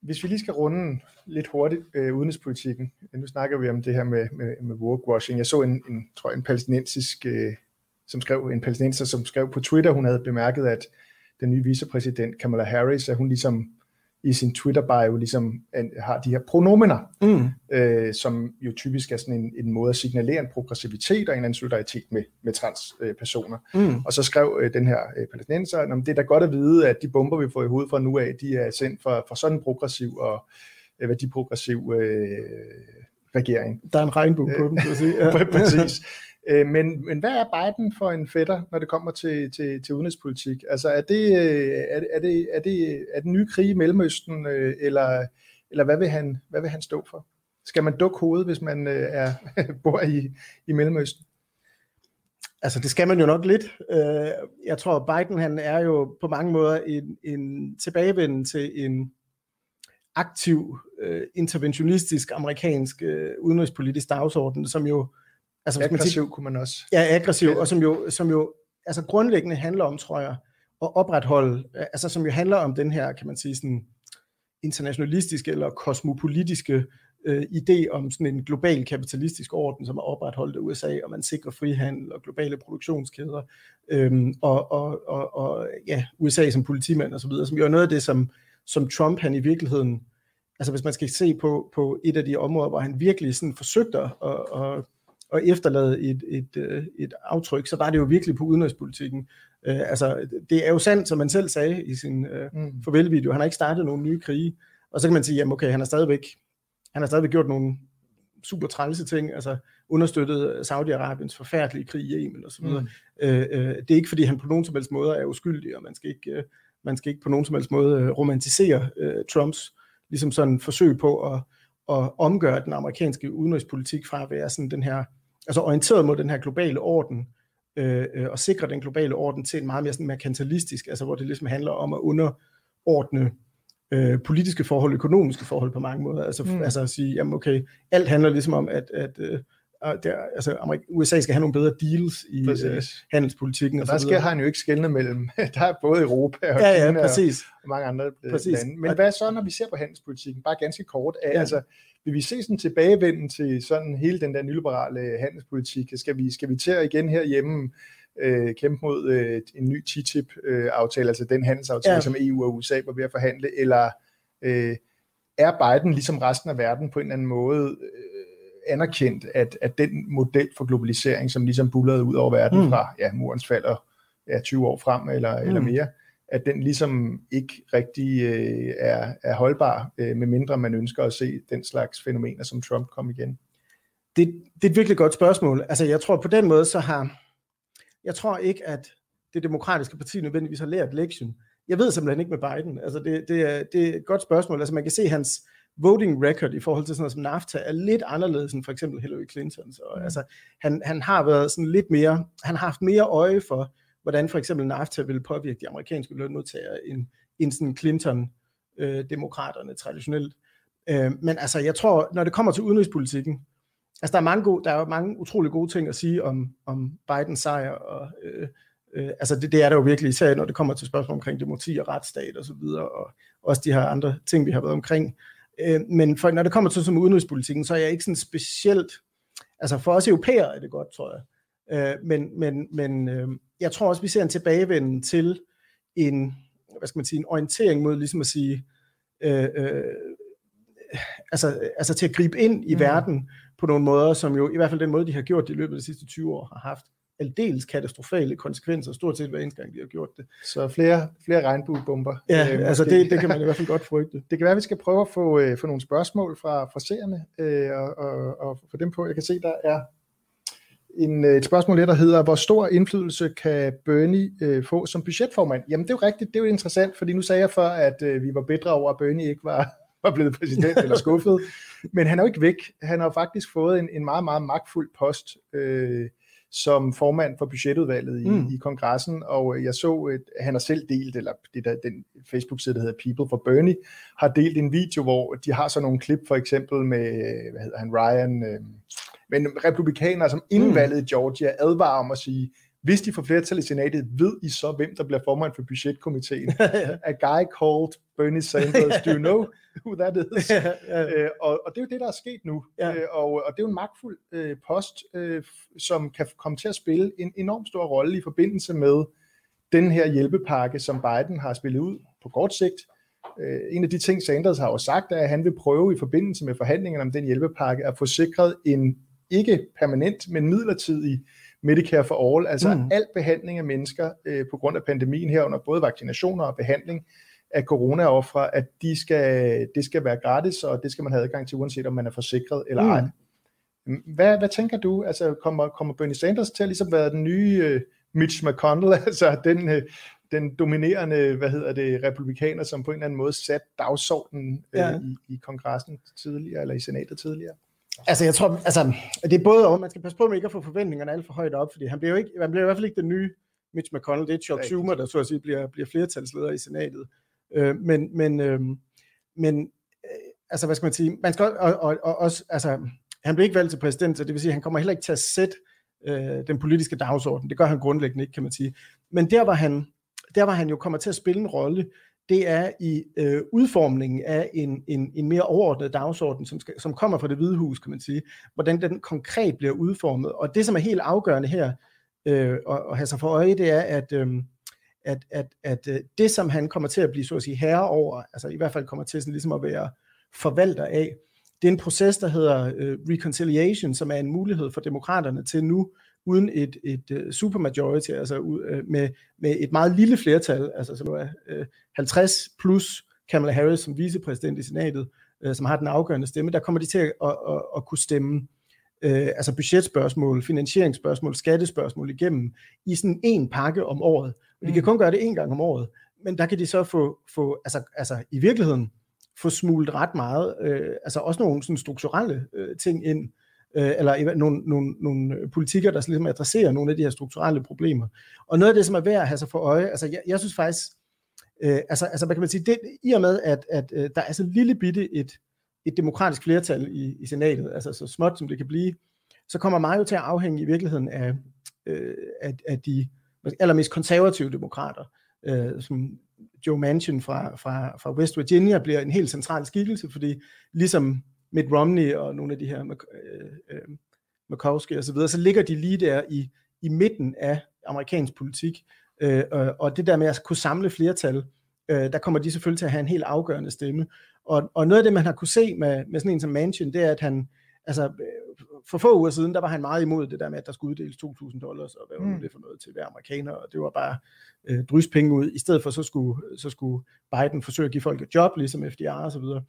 S2: Hvis vi lige skal runde lidt hurtigt øh, udenrigspolitikken, øh, nu snakker vi om det her med, med, med workwashing. Jeg så en, en, tror jeg, en palæstinensisk øh, som skrev, en palæstinenser, som skrev på Twitter, hun havde bemærket, at den nye vicepræsident Kamala Harris, at hun ligesom i sin Twitter-bio ligesom har de her pronomener, mm. øh, som jo typisk er sådan en, en måde at signalere en progressivitet og en anden solidaritet med, med transpersoner. Øh, mm. Og så skrev øh, den her øh, palæstinenser, at det er da godt at vide, at de bomber, vi får i hovedet fra nu af, de er sendt fra, fra sådan en progressiv og øh, værdiprogressiv øh, regering.
S3: Der er en regnbue på dem, kan sige. Ja.
S2: Præcis. Øh, men, men hvad er Biden for en fætter, når det kommer til, til, til udenrigspolitik? Altså er det, øh, er, er det, er det, er det nye krig i Mellemøsten, øh, eller, eller hvad, vil han, hvad vil han stå for? Skal man dukke hovedet, hvis man øh, er, bor i, i Mellemøsten?
S3: Altså det skal man jo nok lidt. Øh, jeg tror, Biden han er jo på mange måder en, en tilbagevenden til en aktiv, interventionistisk amerikansk udenrigspolitisk dagsorden, som jo
S2: Altså, aggressiv man sige, kunne man også.
S3: Ja, aggressiv, og som jo, som jo altså grundlæggende handler om, tror jeg, at opretholde, altså som jo handler om den her, kan man sige, sådan internationalistiske eller kosmopolitiske øh, idé om sådan en global kapitalistisk orden, som er opretholdt af USA, og man sikrer frihandel og globale produktionskæder, øhm, og, og, og, og ja, USA som politimand og så videre, som jo er noget af det, som, som Trump han i virkeligheden, altså hvis man skal se på, på et af de områder, hvor han virkelig sådan forsøgte at, at at efterlade et, et, øh, et aftryk, så var det jo virkelig på udenrigspolitikken. Øh, altså, det er jo sandt, som man selv sagde i sin øh, mm. farvelvideo, han har ikke startet nogen nye krige, og så kan man sige, jamen okay, han har stadigvæk, han har stadigvæk gjort nogle super trælse ting, altså understøttet Saudi-Arabiens forfærdelige krig i Yemen og så videre. Mm. Øh, øh, det er ikke fordi han på nogen som helst måde er uskyldig, og man skal ikke, øh, man skal ikke på nogen som helst måde øh, romantisere øh, Trumps ligesom sådan forsøg på at, at omgøre den amerikanske udenrigspolitik fra at være sådan den her altså orienteret mod den her globale orden, øh, øh, og sikre den globale orden til en meget mere sådan merkantilistisk, altså hvor det ligesom handler om at underordne øh, politiske forhold, økonomiske forhold på mange måder. Altså, mm. altså at sige, jamen okay, alt handler ligesom om, at, at øh, der, altså Amerika, USA skal have nogle bedre deals i øh, handelspolitikken.
S2: Og, og der skal han jo ikke skældne mellem, der er både Europa og
S3: ja, ja, Kina præcis.
S2: og mange andre øh, præcis. lande. Men og, hvad så, når vi ser på handelspolitikken? Bare ganske kort. Ja. Altså, vil vi se sådan tilbagevenden til sådan hele den der nyliberale handelspolitik? Skal vi, skal vi til at igen herhjemme øh, kæmpe mod øh, en ny TTIP-aftale, øh, altså den handelsaftale, ja. som EU og USA var ved at forhandle, eller øh, er Biden ligesom resten af verden på en eller anden måde, øh, anerkendt, at, at den model for globalisering, som ligesom bullerede ud over verden mm. fra ja, murens fald og ja, 20 år frem eller, mm. eller mere, at den ligesom ikke rigtig øh, er, er holdbar, øh, medmindre man ønsker at se den slags fænomener, som Trump kom igen?
S3: Det, det er et virkelig godt spørgsmål. Altså jeg tror på den måde, så har, jeg tror ikke, at det demokratiske parti nødvendigvis har lært lektion. Jeg ved simpelthen ikke med Biden. Altså det, det, er, det er et godt spørgsmål. Altså man kan se hans voting record i forhold til sådan noget som NAFTA er lidt anderledes end for eksempel Hillary Clinton. Så, mm. altså, han, han har været sådan lidt mere, han har haft mere øje for, hvordan for eksempel NAFTA vil påvirke de amerikanske lønmodtagere end, end sådan Clinton-demokraterne øh, traditionelt. Øh, men altså, jeg tror, når det kommer til udenrigspolitikken, altså der er mange gode, der er mange utrolig gode ting at sige om, om Bidens sejr, og øh, øh, altså det, det er der jo virkelig, især når det kommer til spørgsmål omkring demokrati og retsstat og så videre, og også de her andre ting, vi har været omkring. Øh, men for, når det kommer til som udenrigspolitikken, så er jeg ikke sådan specielt, altså for os europæere er det godt, tror jeg. Øh, men men, men øh, jeg tror også, vi ser en tilbagevenden til en, hvad skal man sige, en orientering mod ligesom at sige, øh, øh, altså, altså til at gribe ind i mm. verden på nogle måder, som jo i hvert fald den måde, de har gjort det i løbet af de sidste 20 år, har haft aldeles katastrofale konsekvenser, stort set hver eneste gang, de har gjort det.
S2: Så flere, flere regnbuebomber.
S3: Ja, øh, altså det, det kan man i hvert fald godt frygte.
S2: Det kan være, at vi skal prøve at få, øh, få nogle spørgsmål fra, fra seerne, øh, og, og, og få dem på. Jeg kan se, der er en, øh, et spørgsmål der hedder, hvor stor indflydelse kan Bernie øh, få som budgetformand? Jamen det er jo rigtigt, det er jo interessant, fordi nu sagde jeg før, at øh, vi var bedre over, at Bernie ikke var, var blevet præsident eller skuffet, men han er jo ikke væk. Han har faktisk fået en, en meget, meget magtfuld post øh, som formand for budgetudvalget i, mm. i kongressen, og jeg så, at han har selv delt, eller det der, den Facebook-side, der hedder People for Bernie, har delt en video, hvor de har så nogle klip, for eksempel med, hvad hedder han, Ryan... Øh, men republikanere, som inden mm. valget i Georgia advarer om at sige, hvis de får flertal i senatet, ved I så, hvem der bliver formand for budgetkomiteen? A guy called Bernie Sanders. Do you know who that is? ja, ja. Øh, og, og det er jo det, der er sket nu. Ja. Øh, og, og det er jo en magtfuld øh, post, øh, som kan komme til at spille en enorm stor rolle i forbindelse med den her hjælpepakke, som Biden har spillet ud på kort sigt. Øh, en af de ting, Sanders har jo sagt, er, at han vil prøve i forbindelse med forhandlingerne om den hjælpepakke at få sikret en ikke permanent, men midlertidig Medicare for All, altså mm. al behandling af mennesker øh, på grund af pandemien herunder, både vaccinationer og behandling af corona-offre, at de skal, det skal være gratis, og det skal man have adgang til, uanset om man er forsikret eller mm. ej. Hvad, hvad tænker du? Altså, kommer, kommer Bernie Sanders til at ligesom være den nye øh, Mitch McConnell, altså den, øh, den dominerende, hvad hedder det, republikaner, som på en eller anden måde satte dagsordenen øh, ja. i, i kongressen tidligere, eller i senatet tidligere?
S3: Altså, jeg tror, altså, det er både og, man skal passe på med ikke at få forventningerne alt for højt op, fordi han bliver jo ikke, han bliver i hvert fald ikke den nye Mitch McConnell, det er Chuck Schumer, der så at sige bliver, bliver flertalsleder i senatet. Øh, men, men, øh, men øh, altså, hvad skal man sige, man skal og, og, og også, altså, han bliver ikke valgt til præsident, så det vil sige, at han kommer heller ikke til at sætte øh, den politiske dagsorden. Det gør han grundlæggende ikke, kan man sige. Men der var han, der var han jo kommer til at spille en rolle det er i øh, udformningen af en, en, en mere overordnet dagsorden, som, skal, som kommer fra det hvide hus, kan man sige, hvordan den konkret bliver udformet. Og det, som er helt afgørende her, øh, at, at have sig for øje, det er, at, øh, at, at, at øh, det, som han kommer til at blive, så at sige, herre over, altså i hvert fald kommer til sådan, ligesom at være forvalter af, det er en proces, der hedder øh, reconciliation, som er en mulighed for demokraterne til nu uden et, et uh, supermajority, altså uh, med, med et meget lille flertal, altså som er uh, 50 plus Kamala Harris som vicepræsident i senatet, uh, som har den afgørende stemme, der kommer de til at, at, at, at kunne stemme altså budgetspørgsmål, finansieringsspørgsmål, skattespørgsmål igennem i sådan en pakke om året. Og de kan mm. kun gøre det en gang om året, men der kan de så få, få altså, altså i virkeligheden, få smuglet ret meget, øh, altså også nogle sådan strukturelle øh, ting ind, øh, eller nogle, nogle, nogle øh, politikker, der ligesom adresserer nogle af de her strukturelle problemer. Og noget af det, som er værd at have sig for øje, altså jeg, jeg synes faktisk, øh, altså, altså hvad kan man sige, det, i og med, at, at øh, der er så lille bitte et, et demokratisk flertal i, i senatet, altså så småt som det kan blive, så kommer meget jo til at afhænge i virkeligheden af, øh, af, af de allermest konservative demokrater, øh, som Joe Manchin fra, fra, fra West Virginia bliver en helt central skikkelse, fordi ligesom Mitt Romney og nogle af de her øh, øh, Murkowski og så videre, så ligger de lige der i, i midten af amerikansk politik. Øh, og det der med at kunne samle flertal, øh, der kommer de selvfølgelig til at have en helt afgørende stemme. Og, og noget af det, man har kunne se med, med sådan en som Manchin, det er, at han, altså for få uger siden, der var han meget imod det der med, at der skulle uddeles 2.000 dollars, og hvad var mm. det for noget til hver amerikaner, og det var bare øh, drys penge ud. I stedet for, så skulle, så skulle Biden forsøge at give folk et job, ligesom FDR og så videre.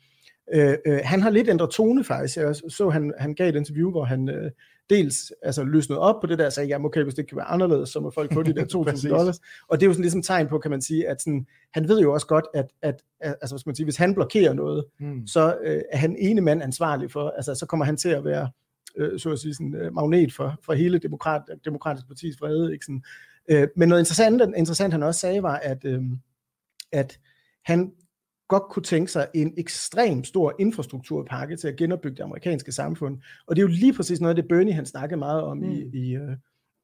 S3: Øh, øh, han har lidt ændret tone faktisk. Jeg så, han, han gav et interview, hvor han øh, dels altså, løsnede op på det der, og sagde, jamen okay, hvis det kan være anderledes, så må folk få de der 2.000 dollars. Og det er jo sådan ligesom tegn på, kan man sige, at sådan, han ved jo også godt, at, at, at altså, skal man sige, hvis han blokerer noget, mm. så øh, er han ene mand ansvarlig for, altså så kommer han til at være, øh, så at sige, sådan, øh, magnet for, for hele demokrat, demokratisk partis vrede. Ikke? Sådan, øh, men noget interessant, interessant, han også sagde, var, at, øh, at han godt kunne tænke sig en ekstrem stor infrastrukturpakke til at genopbygge det amerikanske samfund. Og det er jo lige præcis noget af det, Bernie han snakkede meget om mm. i, i, øh,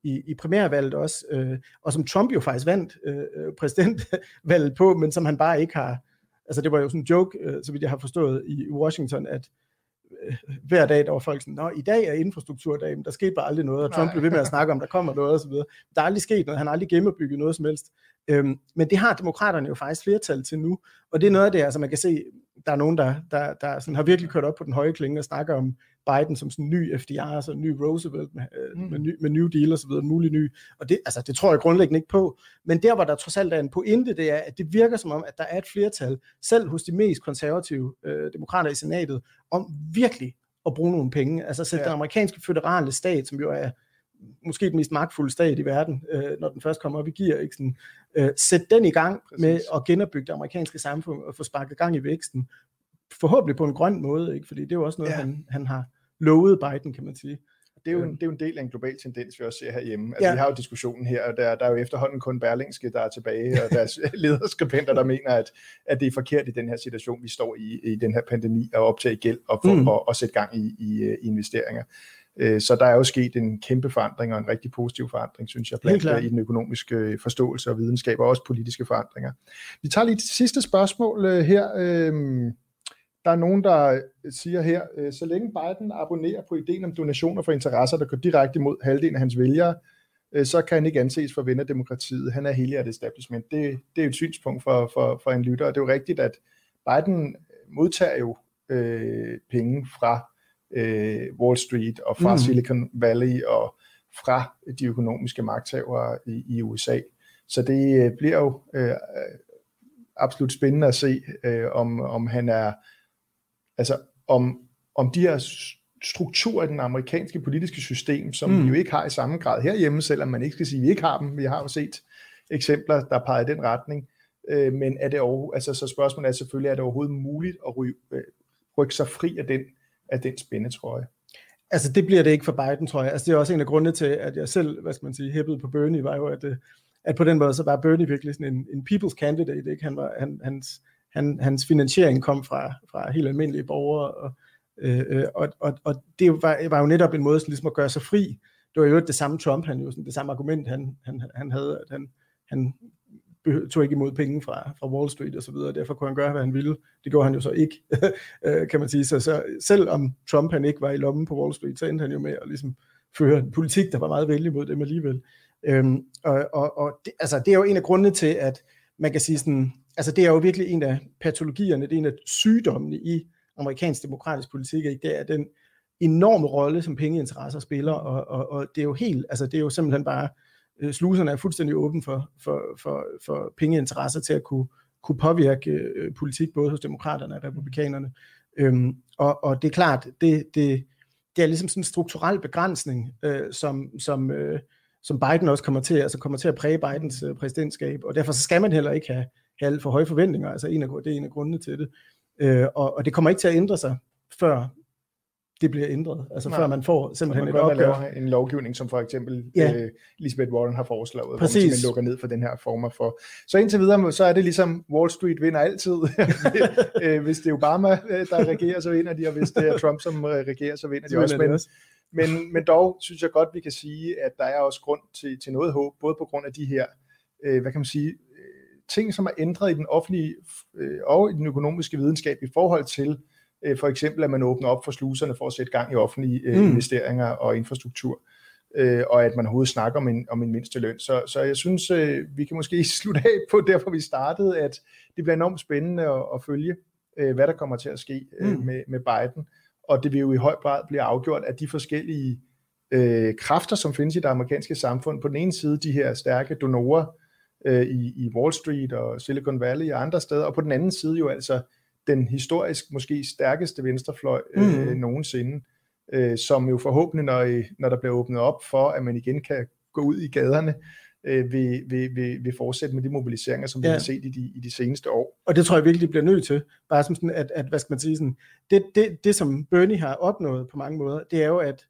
S3: i, i primærvalget også, øh, og som Trump jo faktisk vandt øh, øh, præsidentvalget på, men som han bare ikke har, altså det var jo sådan en joke, øh, så vidt jeg har forstået i Washington, at øh, hver dag, der var folk sådan, Nå, i dag er infrastrukturdag, men der skete bare aldrig noget, og Trump blev ved med at snakke om, der kommer noget osv. Der er aldrig sket noget, han har aldrig genopbygget noget som helst. Øhm, men det har demokraterne jo faktisk flertal til nu, og det er noget af det, altså man kan se, der er nogen, der, der, der sådan har virkelig kørt op på den høje klinge og snakker om Biden som sådan ny FDR, altså ny Roosevelt med, øh, mm. med, ny, med New Deal og så videre, en mulig ny, og det, altså, det tror jeg grundlæggende ikke på, men der hvor der trods alt er en pointe, det er, at det virker som om, at der er et flertal, selv hos de mest konservative øh, demokrater i senatet, om virkelig at bruge nogle penge, altså sætte ja. den amerikanske føderale stat, som jo er måske den mest magtfulde stat i verden, øh, når den først kommer op i gear, ikke? Sådan, øh, sæt den i gang Præcis. med at genopbygge det amerikanske samfund og få sparket gang i væksten, forhåbentlig på en grøn måde, ikke? fordi det er jo også noget, ja. han, han har lovet Biden, kan man sige.
S2: Det er, jo en, det er jo en del af en global tendens, vi også ser herhjemme. Altså, ja. Vi har jo diskussionen her, og der, der er jo efterhånden kun Berlingske, der er tilbage, og deres lederskribenter, der mener, at, at det er forkert i den her situation, vi står i, i den her pandemi, at optage gæld og, for, mm. og, og sætte gang i, i, i investeringer. Øh, så der er jo sket en kæmpe forandring og en rigtig positiv forandring, synes jeg, blandt i den økonomiske øh, forståelse og videnskab, og også politiske forandringer. Vi tager lige det sidste spørgsmål øh, her. Øhm, der er nogen, der siger her, så længe Biden abonnerer på ideen om donationer for interesser, der går direkte imod halvdelen af hans vælgere, så kan han ikke anses for at demokratiet. Han er helhjertet establishment. Det, det er et synspunkt for, for, for en lytter, og det er jo rigtigt, at Biden modtager jo øh, penge fra øh, Wall Street og fra mm. Silicon Valley og fra de økonomiske magthavere i, i USA. Så det øh, bliver jo øh, absolut spændende at se, øh, om, om han er, altså om, om de her strukturer i den amerikanske politiske system, som mm. vi jo ikke har i samme grad herhjemme, selvom man ikke skal sige, at vi ikke har dem. Vi har jo set eksempler, der peger i den retning. Øh, men er det over, altså, så spørgsmålet er selvfølgelig, er det overhovedet muligt at ryge, øh, rykke sig fri af den af den spændetrøje.
S3: Altså det bliver det ikke for Biden, tror jeg. Altså det er også en af grundene til, at jeg selv, hvad skal man sige, hæppede på Bernie, var jo, at, øh, at på den måde, så var Bernie virkelig sådan en, en people's candidate, ikke? Han var, han, hans, han, hans finansiering kom fra, fra helt almindelige borgere, og, øh, øh og, og, og det var, var jo netop en måde sådan, ligesom at gøre sig fri. Det var jo det samme Trump, han jo sådan, det samme argument, han, han, han havde, at han, han tog ikke imod penge fra, fra Wall Street og så videre, derfor kunne han gøre, hvad han ville. Det gjorde han jo så ikke, øh, kan man sige. Så, så selvom Trump han ikke var i lommen på Wall Street, så endte han jo med at ligesom føre en politik, der var meget vældig mod dem alligevel. Øhm, og og, og det, altså, det er jo en af grundene til, at man kan sige sådan, altså det er jo virkelig en af patologierne, det er en af sygdommene i amerikansk demokratisk politik, ikke? det er den enorme rolle, som pengeinteresser spiller, og, og, og det er jo helt, altså det er jo simpelthen bare øh, Øh, sluserne er fuldstændig åben for, for, for, for pengeinteresser til at kunne, kunne påvirke øh, politik både hos demokraterne og republikanerne. Øhm, og, og det er klart, det, det, det er ligesom sådan en strukturel begrænsning, øh, som, som, øh, som Biden også kommer til, altså kommer til at præge Bidens øh, præsidentskab, og derfor så skal man heller ikke have, have alt for høje forventninger, altså en af, det er en af grundene til det. Øh, og, og det kommer ikke til at ændre sig, før det bliver ændret. Altså Nej. før man får simpelthen man et opgør.
S2: en lovgivning, som for eksempel ja. øh, Elizabeth Warren har foreslået, Præcis. hvor man lukker ned for den her former for. Så indtil videre, så er det ligesom Wall Street vinder altid. Øh, hvis det er Obama, øh, der regerer, så vinder de, og hvis det er Trump, som øh, regerer, så vinder de også. Men, også. Men, men dog synes jeg godt, vi kan sige, at der er også grund til, til noget håb, både på grund af de her, øh, hvad kan man sige, ting, som er ændret i den offentlige øh, og i den økonomiske videnskab i forhold til Øh, for eksempel, at man åbner op for sluserne for at sætte gang i offentlige øh, mm. investeringer og infrastruktur, øh, og at man overhovedet snakker om en, om en mindste løn. Så, så jeg synes, vi kan måske slutte af på der, hvor vi startede, at det bliver enormt spændende at, at følge, hvad der kommer til at ske mm. med, med Biden. og det vil jo i høj grad blive afgjort af de forskellige øh, kræfter, som findes i det amerikanske samfund. På den ene side de her stærke donorer øh, i, i Wall Street og Silicon Valley og andre steder, og på den anden side jo altså den historisk måske stærkeste venstrefløj øh, mm. nogensinde, øh, som jo forhåbentlig, når, når der bliver åbnet op for, at man igen kan gå ud i gaderne, øh, vil, vil, vil, vil fortsætte med de mobiliseringer, som ja. vi har set i de, i de seneste år.
S3: Og det tror jeg virkelig bliver nødt til, bare som sådan, at, at hvad skal man sige, sådan, det, det, det som Bernie har opnået på mange måder, det er jo, at,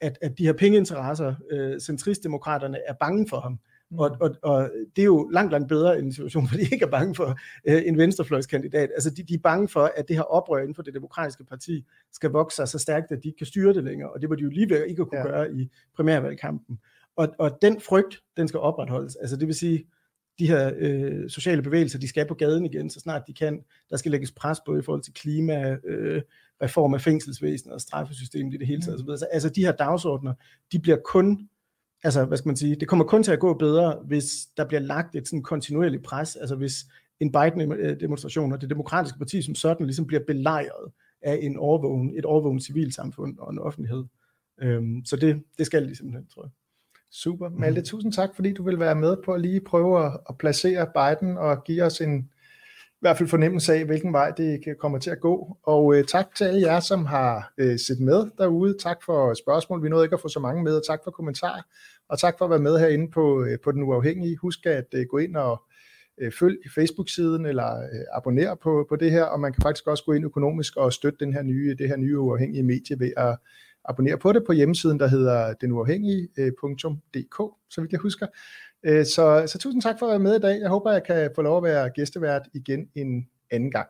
S3: at, at de her pengeinteresser, øh, centristdemokraterne, er bange for ham. Mm. Og, og, og det er jo langt, langt bedre end en situation, hvor de ikke er bange for øh, en venstrefløjskandidat. Altså de, de er bange for, at det her oprør inden for det demokratiske parti skal vokse sig så stærkt, at de ikke kan styre det længere. Og det var de jo lige ved ikke at kunne ja. gøre i primærvalgkampen. Og, og den frygt, den skal opretholdes. Altså det vil sige, de her øh, sociale bevægelser, de skal på gaden igen, så snart de kan. Der skal lægges pres på i forhold til klima, øh, reform af fængselsvæsenet og straffesystemet i det hele taget. Mm. Så, altså de her dagsordner, de bliver kun, altså hvad skal man sige, det kommer kun til at gå bedre, hvis der bliver lagt et sådan kontinuerligt pres, altså hvis en Biden-demonstration og det demokratiske parti som sådan ligesom bliver belejret af en overvågen, et overvågen civilsamfund og en offentlighed. Øhm, så det, det skal de simpelthen, tror jeg.
S2: Super. Malte, tusind tak, fordi du vil være med på at lige prøve at, at placere Biden og give os en i hvert fald fornemmelse af, hvilken vej det kan komme til at gå. Og øh, tak til alle jer, som har øh, set med derude. Tak for spørgsmål. Vi nåede ikke at få så mange med, og tak for kommentarer. Og tak for at være med herinde på, øh, på Den Uafhængige. Husk at øh, gå ind og øh, følg Facebook-siden, eller øh, abonnere på, på det her, og man kan faktisk også gå ind økonomisk og støtte den her nye, det her nye uafhængige medie ved at abonnere på det på hjemmesiden, der hedder denuafhængige.dk, øh, så vidt jeg husker. Øh, så, så tusind tak for at være med i dag. Jeg håber, jeg kan få lov at være gæstevært igen en anden gang.